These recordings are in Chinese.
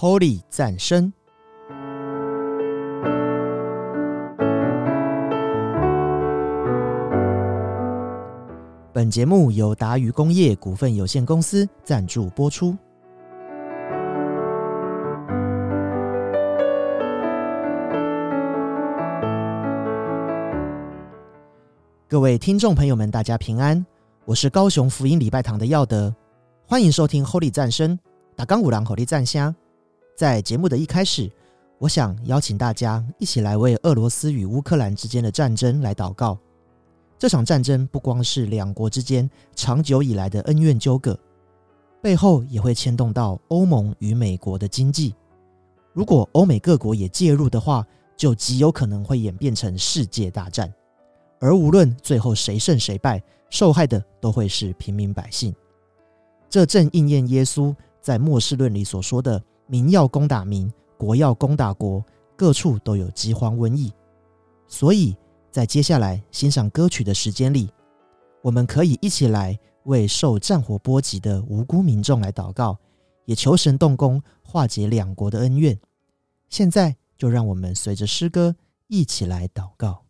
Holy 赞生。本节目由达渝工业股份有限公司赞助播出。各位听众朋友们，大家平安，我是高雄福音礼拜堂的耀德，欢迎收听 Holy 赞声，打钢五郎 Holy 赞香。在节目的一开始，我想邀请大家一起来为俄罗斯与乌克兰之间的战争来祷告。这场战争不光是两国之间长久以来的恩怨纠葛，背后也会牵动到欧盟与美国的经济。如果欧美各国也介入的话，就极有可能会演变成世界大战。而无论最后谁胜谁败，受害的都会是平民百姓。这正应验耶稣在末世论里所说的：“民要攻打民，国要攻打国，各处都有饥荒瘟疫。”所以在接下来欣赏歌曲的时间里，我们可以一起来为受战火波及的无辜民众来祷告，也求神动工化解两国的恩怨。现在就让我们随着诗歌一起来祷告。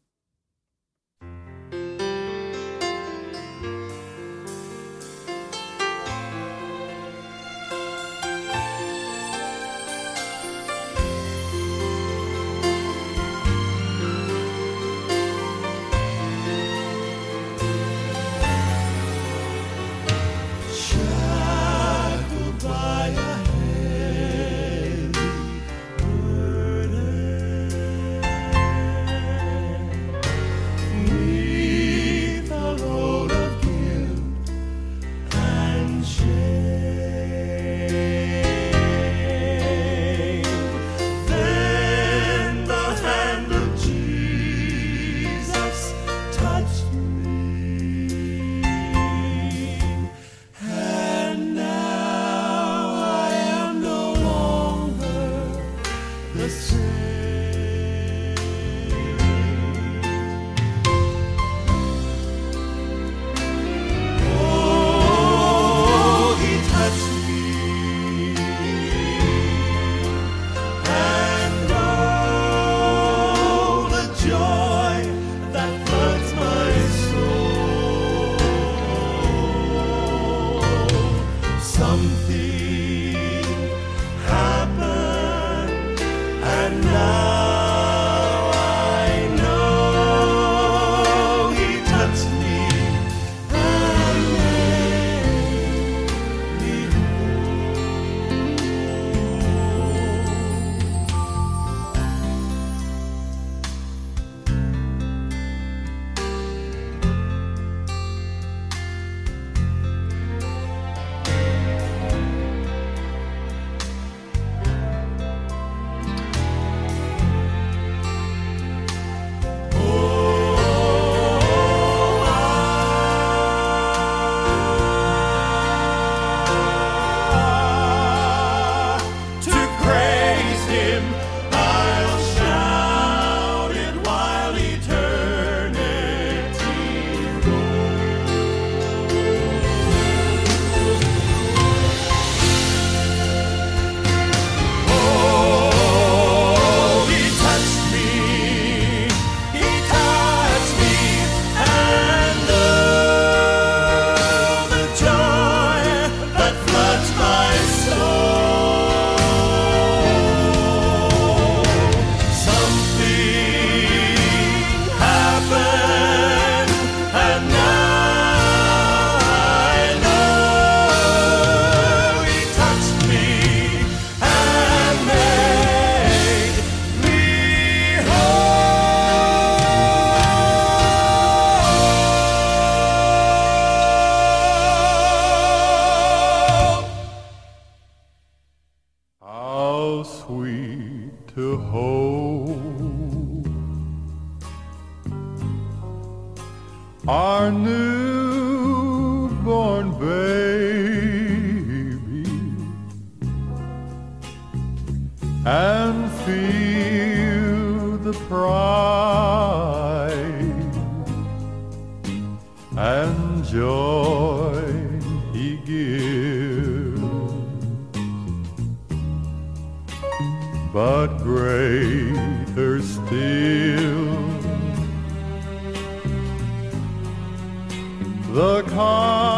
the car.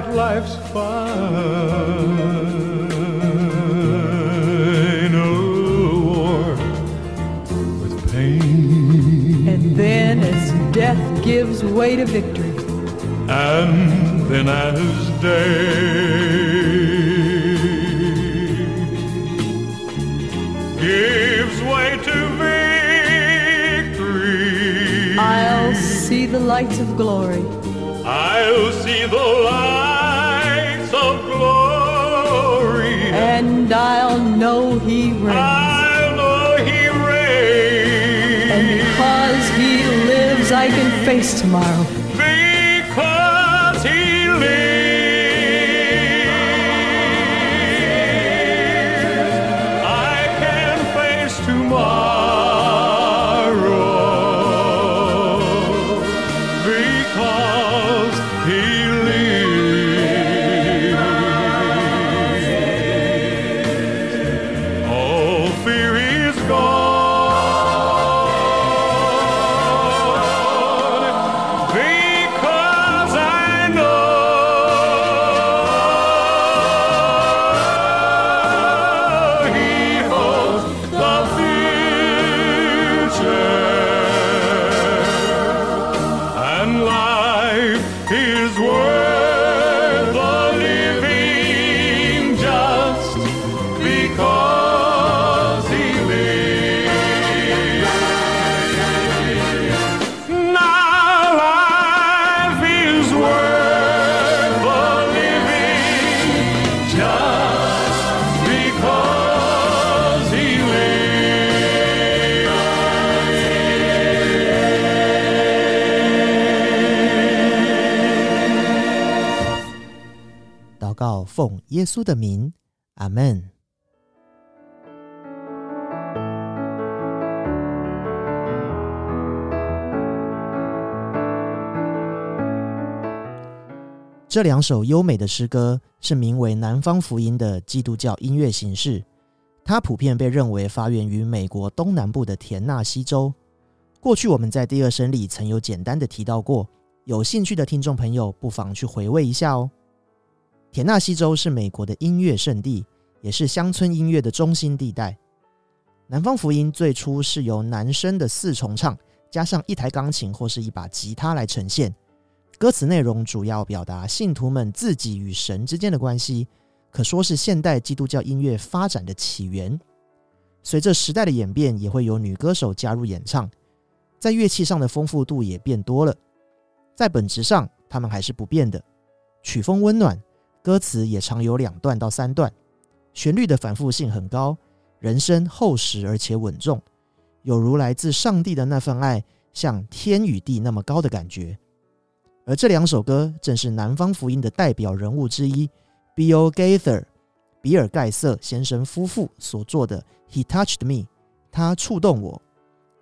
I'll fight life's final war with pain. And then as death gives way to victory, And then as day gives way to victory, I'll see the lights of glory. I'll see the lights of glory. And I'll know he reigns. I'll know he reigns. And because he lives, I can face tomorrow. his word. 奉耶稣的名，阿门。这两首优美的诗歌是名为《南方福音》的基督教音乐形式，它普遍被认为发源于美国东南部的田纳西州。过去我们在第二声里曾有简单的提到过，有兴趣的听众朋友不妨去回味一下哦。田纳西州是美国的音乐圣地，也是乡村音乐的中心地带。南方福音最初是由男声的四重唱，加上一台钢琴或是一把吉他来呈现。歌词内容主要表达信徒们自己与神之间的关系，可说是现代基督教音乐发展的起源。随着时代的演变，也会有女歌手加入演唱，在乐器上的丰富度也变多了。在本质上，它们还是不变的，曲风温暖，歌词也常有两段到三段，旋律的反复性很高，人声厚实而且稳重，有如来自上帝的那份爱，像天与地那么高的感觉。而这两首歌正是南方福音的代表人物之一，Bill Gaither 比尔盖瑟先生夫妇所做的《He Touched Me》，他触动我，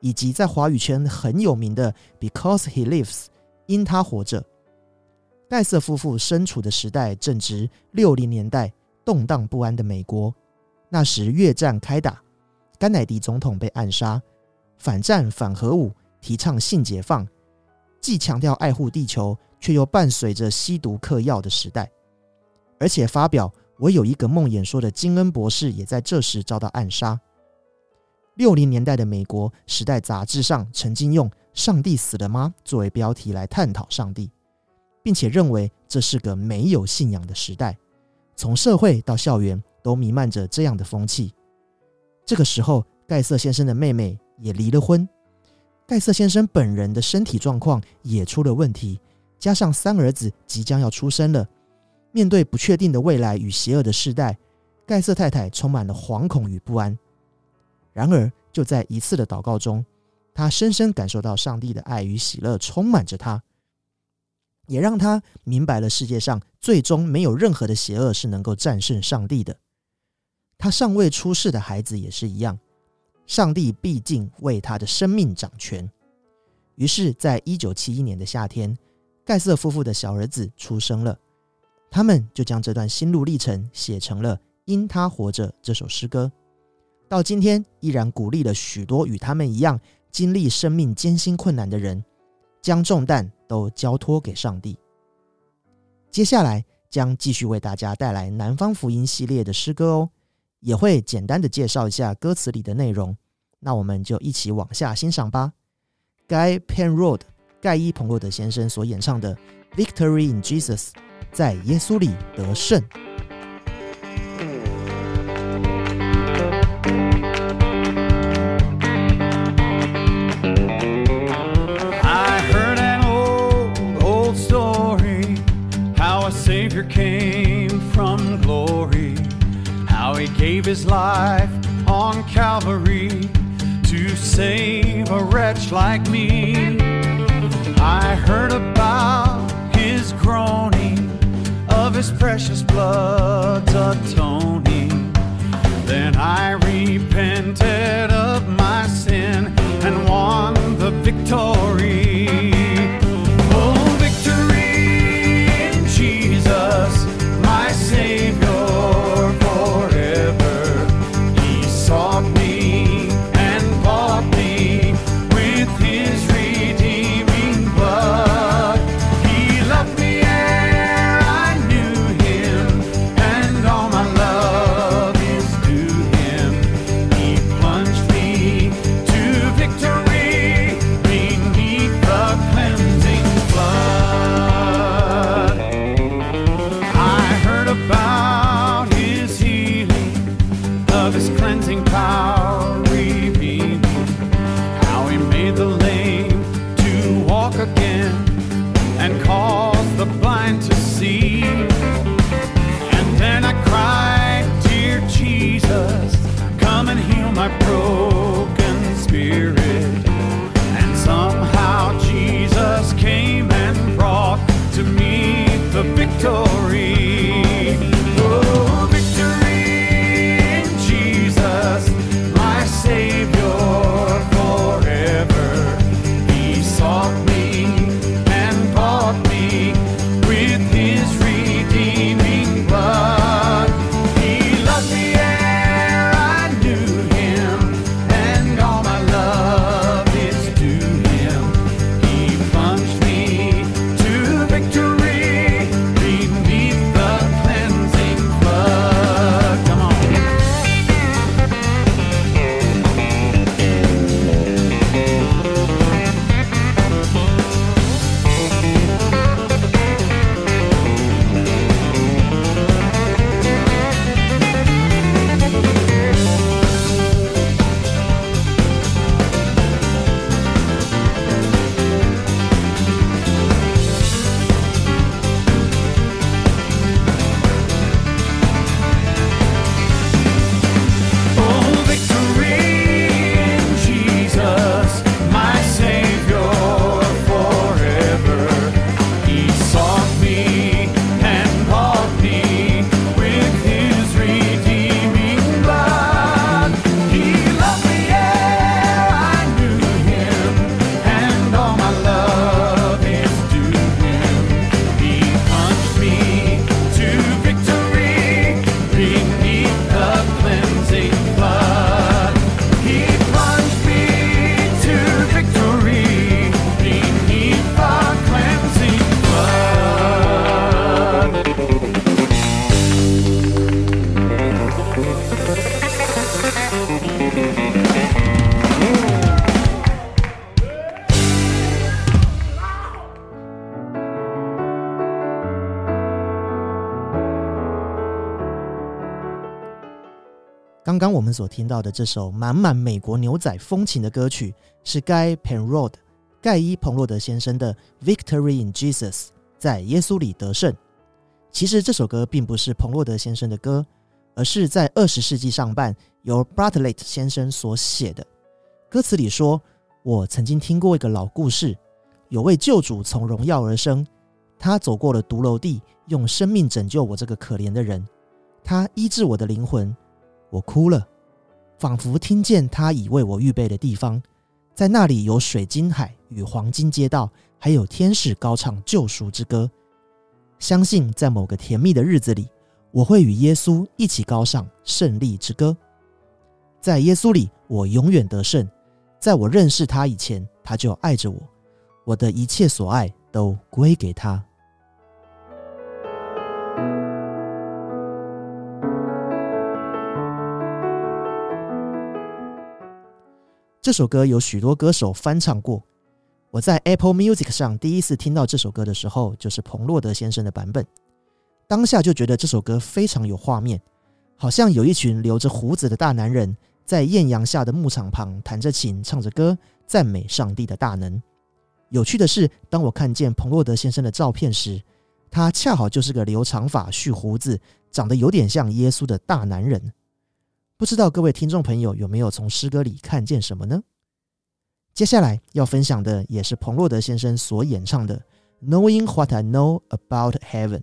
以及在华语圈很有名的《Because He Lives》，因他活着。盖瑟夫妇身处的时代正值六零年代动荡不安的美国，那时越战开打，甘乃迪总统被暗杀，反战反核武，提倡性解放，既强调爱护地球，却又伴随着吸毒嗑药的时代，而且发表“我有一个梦”演说的金恩博士也在这时遭到暗杀。六零年代的美国，《时代》杂志上曾经用“上帝死了吗”作为标题来探讨上帝。并且认为这是个没有信仰的时代，从社会到校园都弥漫着这样的风气。这个时候，盖瑟先生的妹妹也离了婚，盖瑟先生本人的身体状况也出了问题，加上三儿子即将要出生了，面对不确定的未来与邪恶的世代，盖瑟太太充满了惶恐与不安。然而，就在一次的祷告中，她深深感受到上帝的爱与喜乐充满着她。也让他明白了世界上最终没有任何的邪恶是能够战胜上帝的。他尚未出世的孩子也是一样，上帝毕竟为他的生命掌权。于是，在一九七一年的夏天，盖瑟夫妇的小儿子出生了，他们就将这段心路历程写成了《因他活着》这首诗歌。到今天，依然鼓励了许多与他们一样经历生命艰辛困难的人，将重担。都交托给上帝。接下来将继续为大家带来南方福音系列的诗歌哦，也会简单的介绍一下歌词里的内容。那我们就一起往下欣赏吧。Guy Penrod 盖伊彭洛德先生所演唱的《Victory in Jesus》，在耶稣里得胜。Gave his life on Calvary to save a wretch like me. 刚刚我们所听到的这首满满美国牛仔风情的歌曲，是该 Penrod 盖伊彭洛德先生的《Victory in Jesus》在耶稣里得胜。其实这首歌并不是彭洛德先生的歌，而是在二十世纪上半由 Bartlett 先生所写的。歌词里说：“我曾经听过一个老故事，有位救主从荣耀而生，他走过了独楼地，用生命拯救我这个可怜的人。他医治我的灵魂，我哭了，仿佛听见他已为我预备的地方，在那里有水晶海与黄金街道，还有天使高唱救赎之歌。相信在某个甜蜜的日子里，我会与耶稣一起高唱胜利之歌。在耶稣里，我永远得胜。在我认识他以前，他就爱着我，我的一切所爱都归给他。这首歌有许多歌手翻唱过。我在 Apple Music 上第一次听到这首歌的时候，就是彭洛德先生的版本。当下就觉得这首歌非常有画面，好像有一群留着胡子的大男人在艳阳下的牧场旁弹着琴，唱着歌，赞美上帝的大能。有趣的是，当我看见彭洛德先生的照片时，他恰好就是个留长发、蓄胡子、长得有点像耶稣的大男人。不知道各位听众朋友有没有从诗歌里看见什么呢？接下来要分享的也是彭洛德先生所演唱的《Knowing What I Know About Heaven》，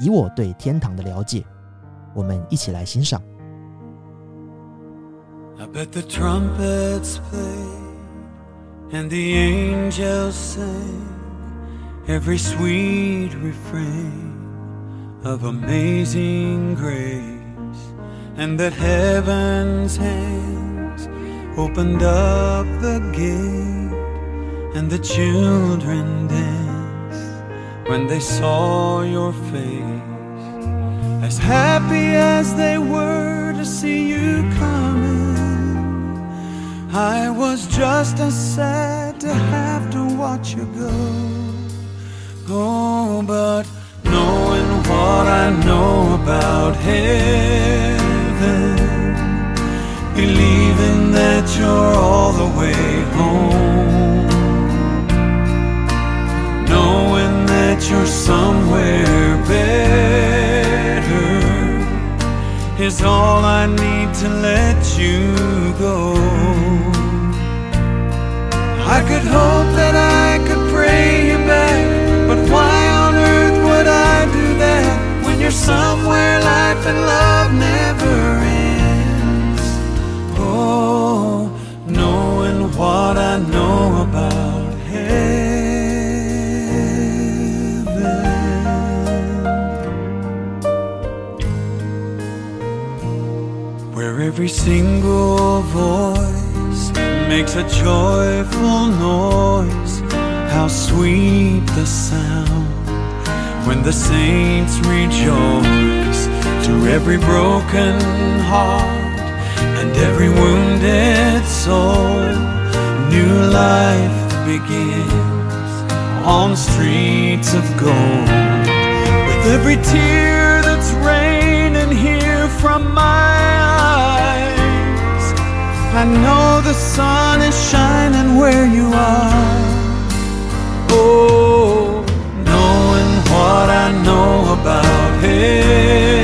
以我对天堂的了解，我们一起来欣赏。I bet the trumpets play and the angels sang every sweet refrain of amazing grace, and that heaven's hands opened up the gate, and the children danced when they saw your face as happy as they were to see you coming. I was just as sad to have to watch you go. Oh, but knowing what I know about heaven, believing that you're all the way home, knowing that you're somewhere better is all I need to let you go. I could hope that I could pray you back, but why on earth would I do that when you're somewhere life and love never what I know about heaven where every single voice makes a joyful noise. How sweet the sound when the saints rejoice. To every broken heart and every wounded soul, new life begins on streets of gold. With every tear that's raining here from my eyes, I know the sun is shining where you are. Oh, knowing what I know about heaven,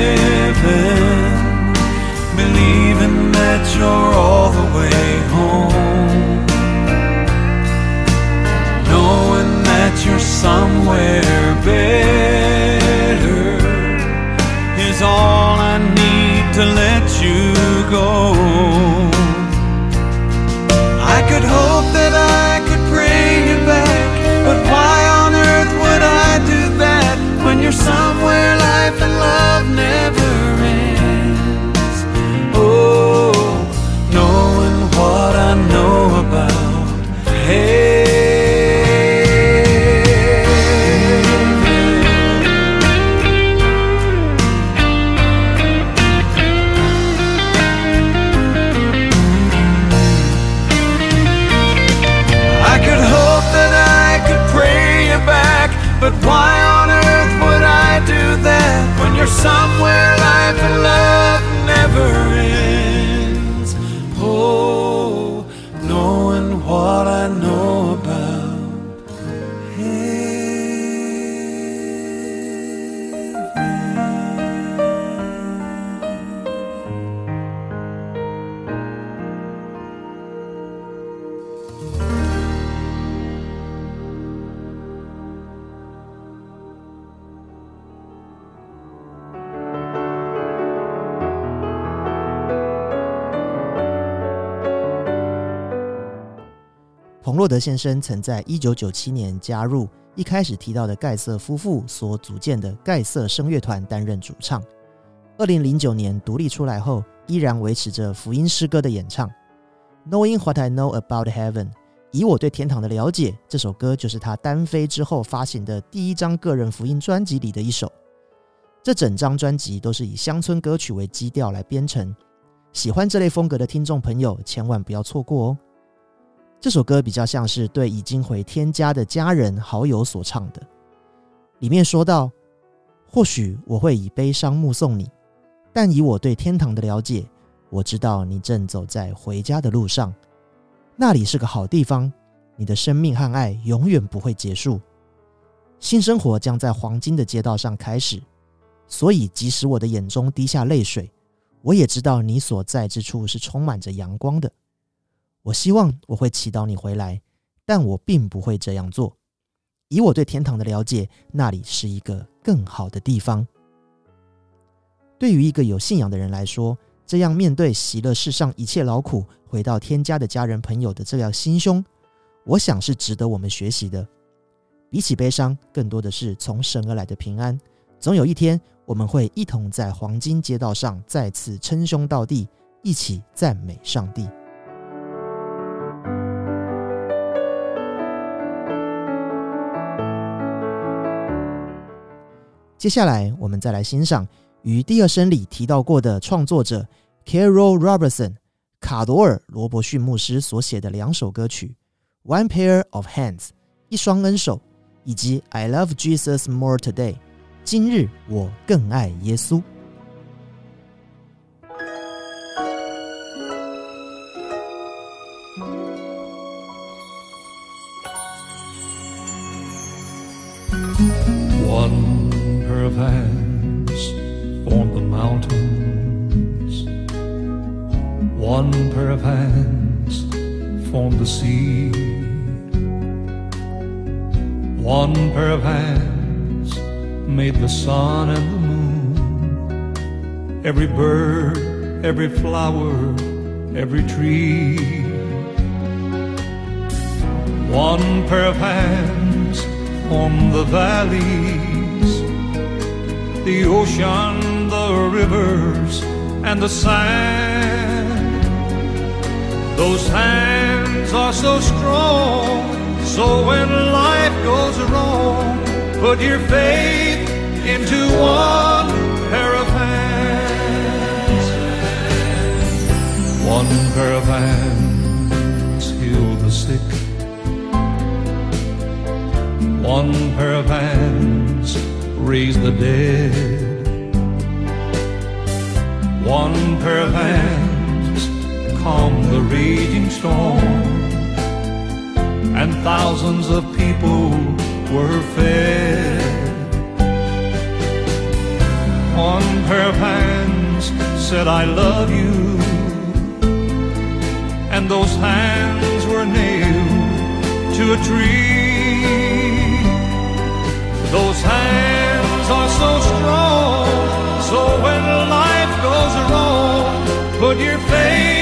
德先生曾在一九九七年加入一开始提到的盖瑟夫妇所组建的盖瑟声乐团担任主唱。二零零九年独立出来后，依然维持着福音诗歌的演唱。Knowing What I Know About Heaven，以我对天堂的了解，这首歌就是他单飞之后发行的第一张个人福音专辑里的一首。这整张专辑都是以乡村歌曲为基调来编成，喜欢这类风格的听众朋友千万不要错过哦。这首歌比较像是对已经回天家的家人好友所唱的，里面说到：“或许我会以悲伤目送你，但以我对天堂的了解，我知道你正走在回家的路上。那里是个好地方，你的生命和爱永远不会结束，新生活将在黄金的街道上开始。所以，即使我的眼中滴下泪水，我也知道你所在之处是充满着阳光的。”我希望我会祈祷你回来，但我并不会这样做。以我对天堂的了解，那里是一个更好的地方。对于一个有信仰的人来说，这样面对喜乐世上一切劳苦，回到天家的家人朋友的这样心胸，我想是值得我们学习的。比起悲伤，更多的是从神而来的平安。总有一天，我们会一同在黄金街道上再次称兄道弟，一起赞美上帝。接下来，我们再来欣赏于第二声里提到过的创作者 Carol Robertson 卡罗尔·罗伯逊牧师所写的两首歌曲《One Pair of Hands》一双恩手，以及《I Love Jesus More Today》今日我更爱耶稣。Hands formed the mountains. One pair of hands formed the sea. One pair of hands made the sun and the moon. Every bird, every flower, every tree. One pair of hands on the valleys, the ocean, the rivers, and the sand. Those hands are so strong, so when life goes wrong, put your faith into one pair of hands. One pair of hands heal the sick. One pair of hands raise the dead. One pair of hands calm the raging storm. And thousands of people were fed. One pair of hands said, I love you. And those hands were nailed to a tree. Those hands are so strong, so when life goes wrong, put your faith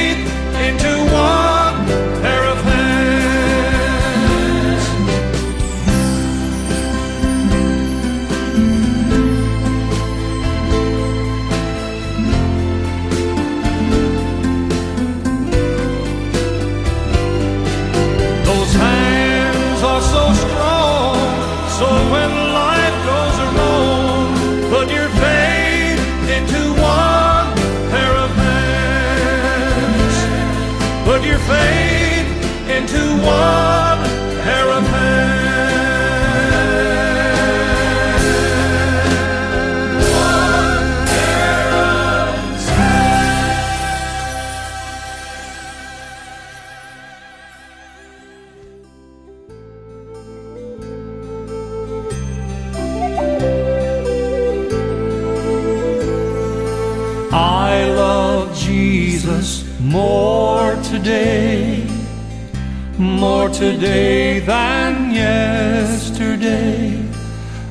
yesterday.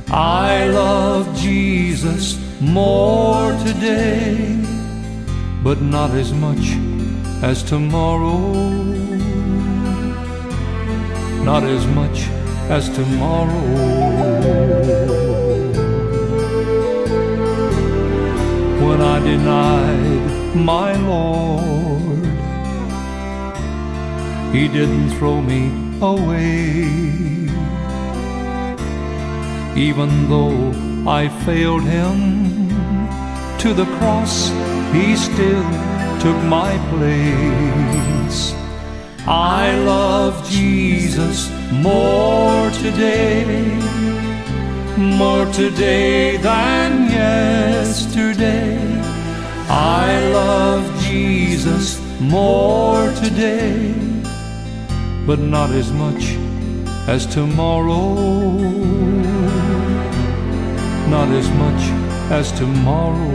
I love Jesus more today, but not as much as tomorrow. not as much as tomorrow. When I denied my Lord, He didn't throw me away. Even though I failed Him to the cross, He still took my place. I love Jesus more today, more today than yesterday. I love Jesus more today, but not as much as tomorrow. Not as much as tomorrow.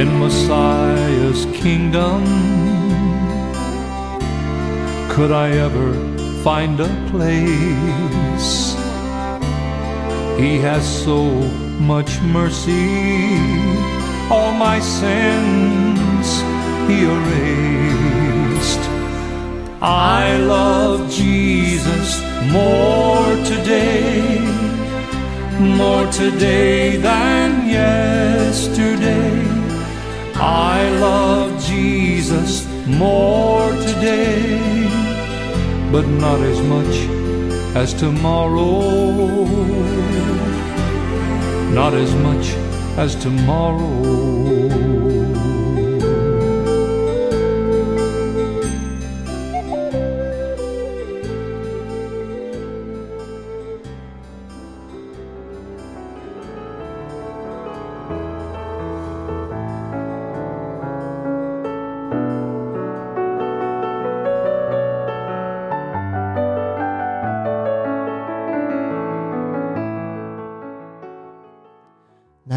in Messiah's kingdom. Could I ever find a place? He has so much mercy, all my sins erased. I love Jesus more today, more today than yesterday. I love Jesus more today, but not as much as tomorrow. Not as much as tomorrow.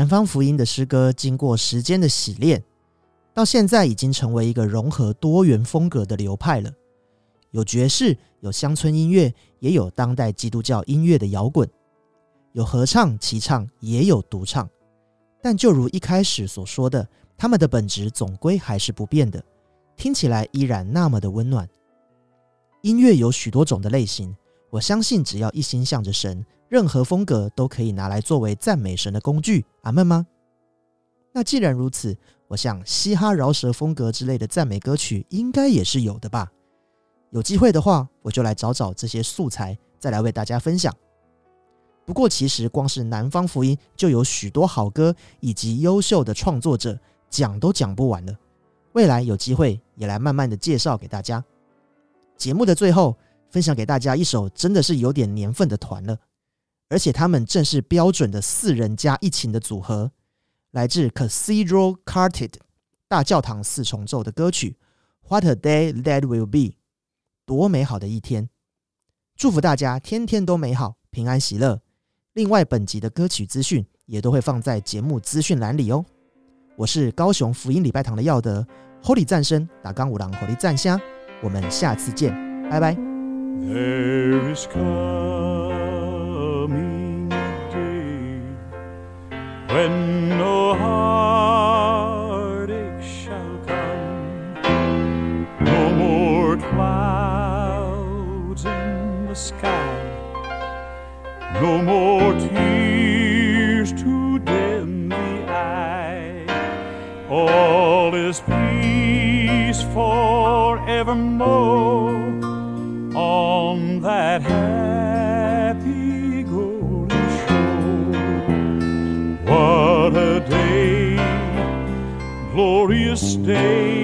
方福音的诗歌经过时间的洗练，到现在已经成为一个融合多元风格的流派了。有爵士，有乡村音乐，也有当代基督教音乐的摇滚，有合唱、齐唱，也有独唱。但就如一开始所说的，他们的本质总归还是不变的，听起来依然那么的温暖。音乐有许多种的类型，我相信只要一心向着神，任何风格都可以拿来作为赞美神的工具。阿门吗？那既然如此，我想嘻哈饶舌风格之类的赞美歌曲应该也是有的吧。有机会的话，我就来找找这些素材，再来为大家分享。不过，其实光是南方福音就有许多好歌以及优秀的创作者，讲都讲不完了。未来有机会也来慢慢的介绍给大家。节目的最后，分享给大家一首真的是有点年份的团了，而且他们正是标准的四人加一琴的组合，来自 Cathedral Carted 大教堂四重奏的歌曲《What a Day That Will Be》，多美好的一天！祝福大家天天都美好，平安喜乐。另外，本集的歌曲资讯也都会放在节目资讯栏里哦。我是高雄福音礼拜堂的耀德，Holy 赞声打钢五郎火力赞虾，我们下次见，拜拜。When no heartache shall come, no more clouds in the sky, no more tears to dim the eye. All is peace forevermore stay.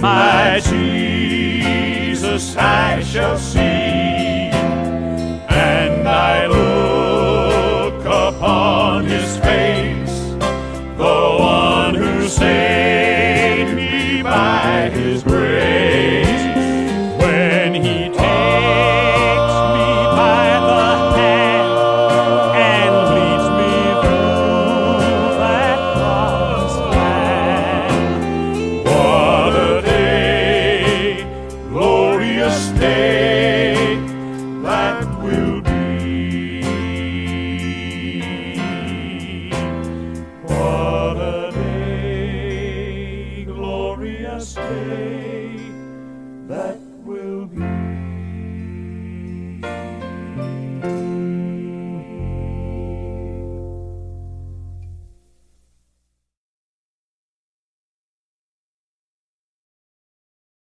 My Jesus I shall see.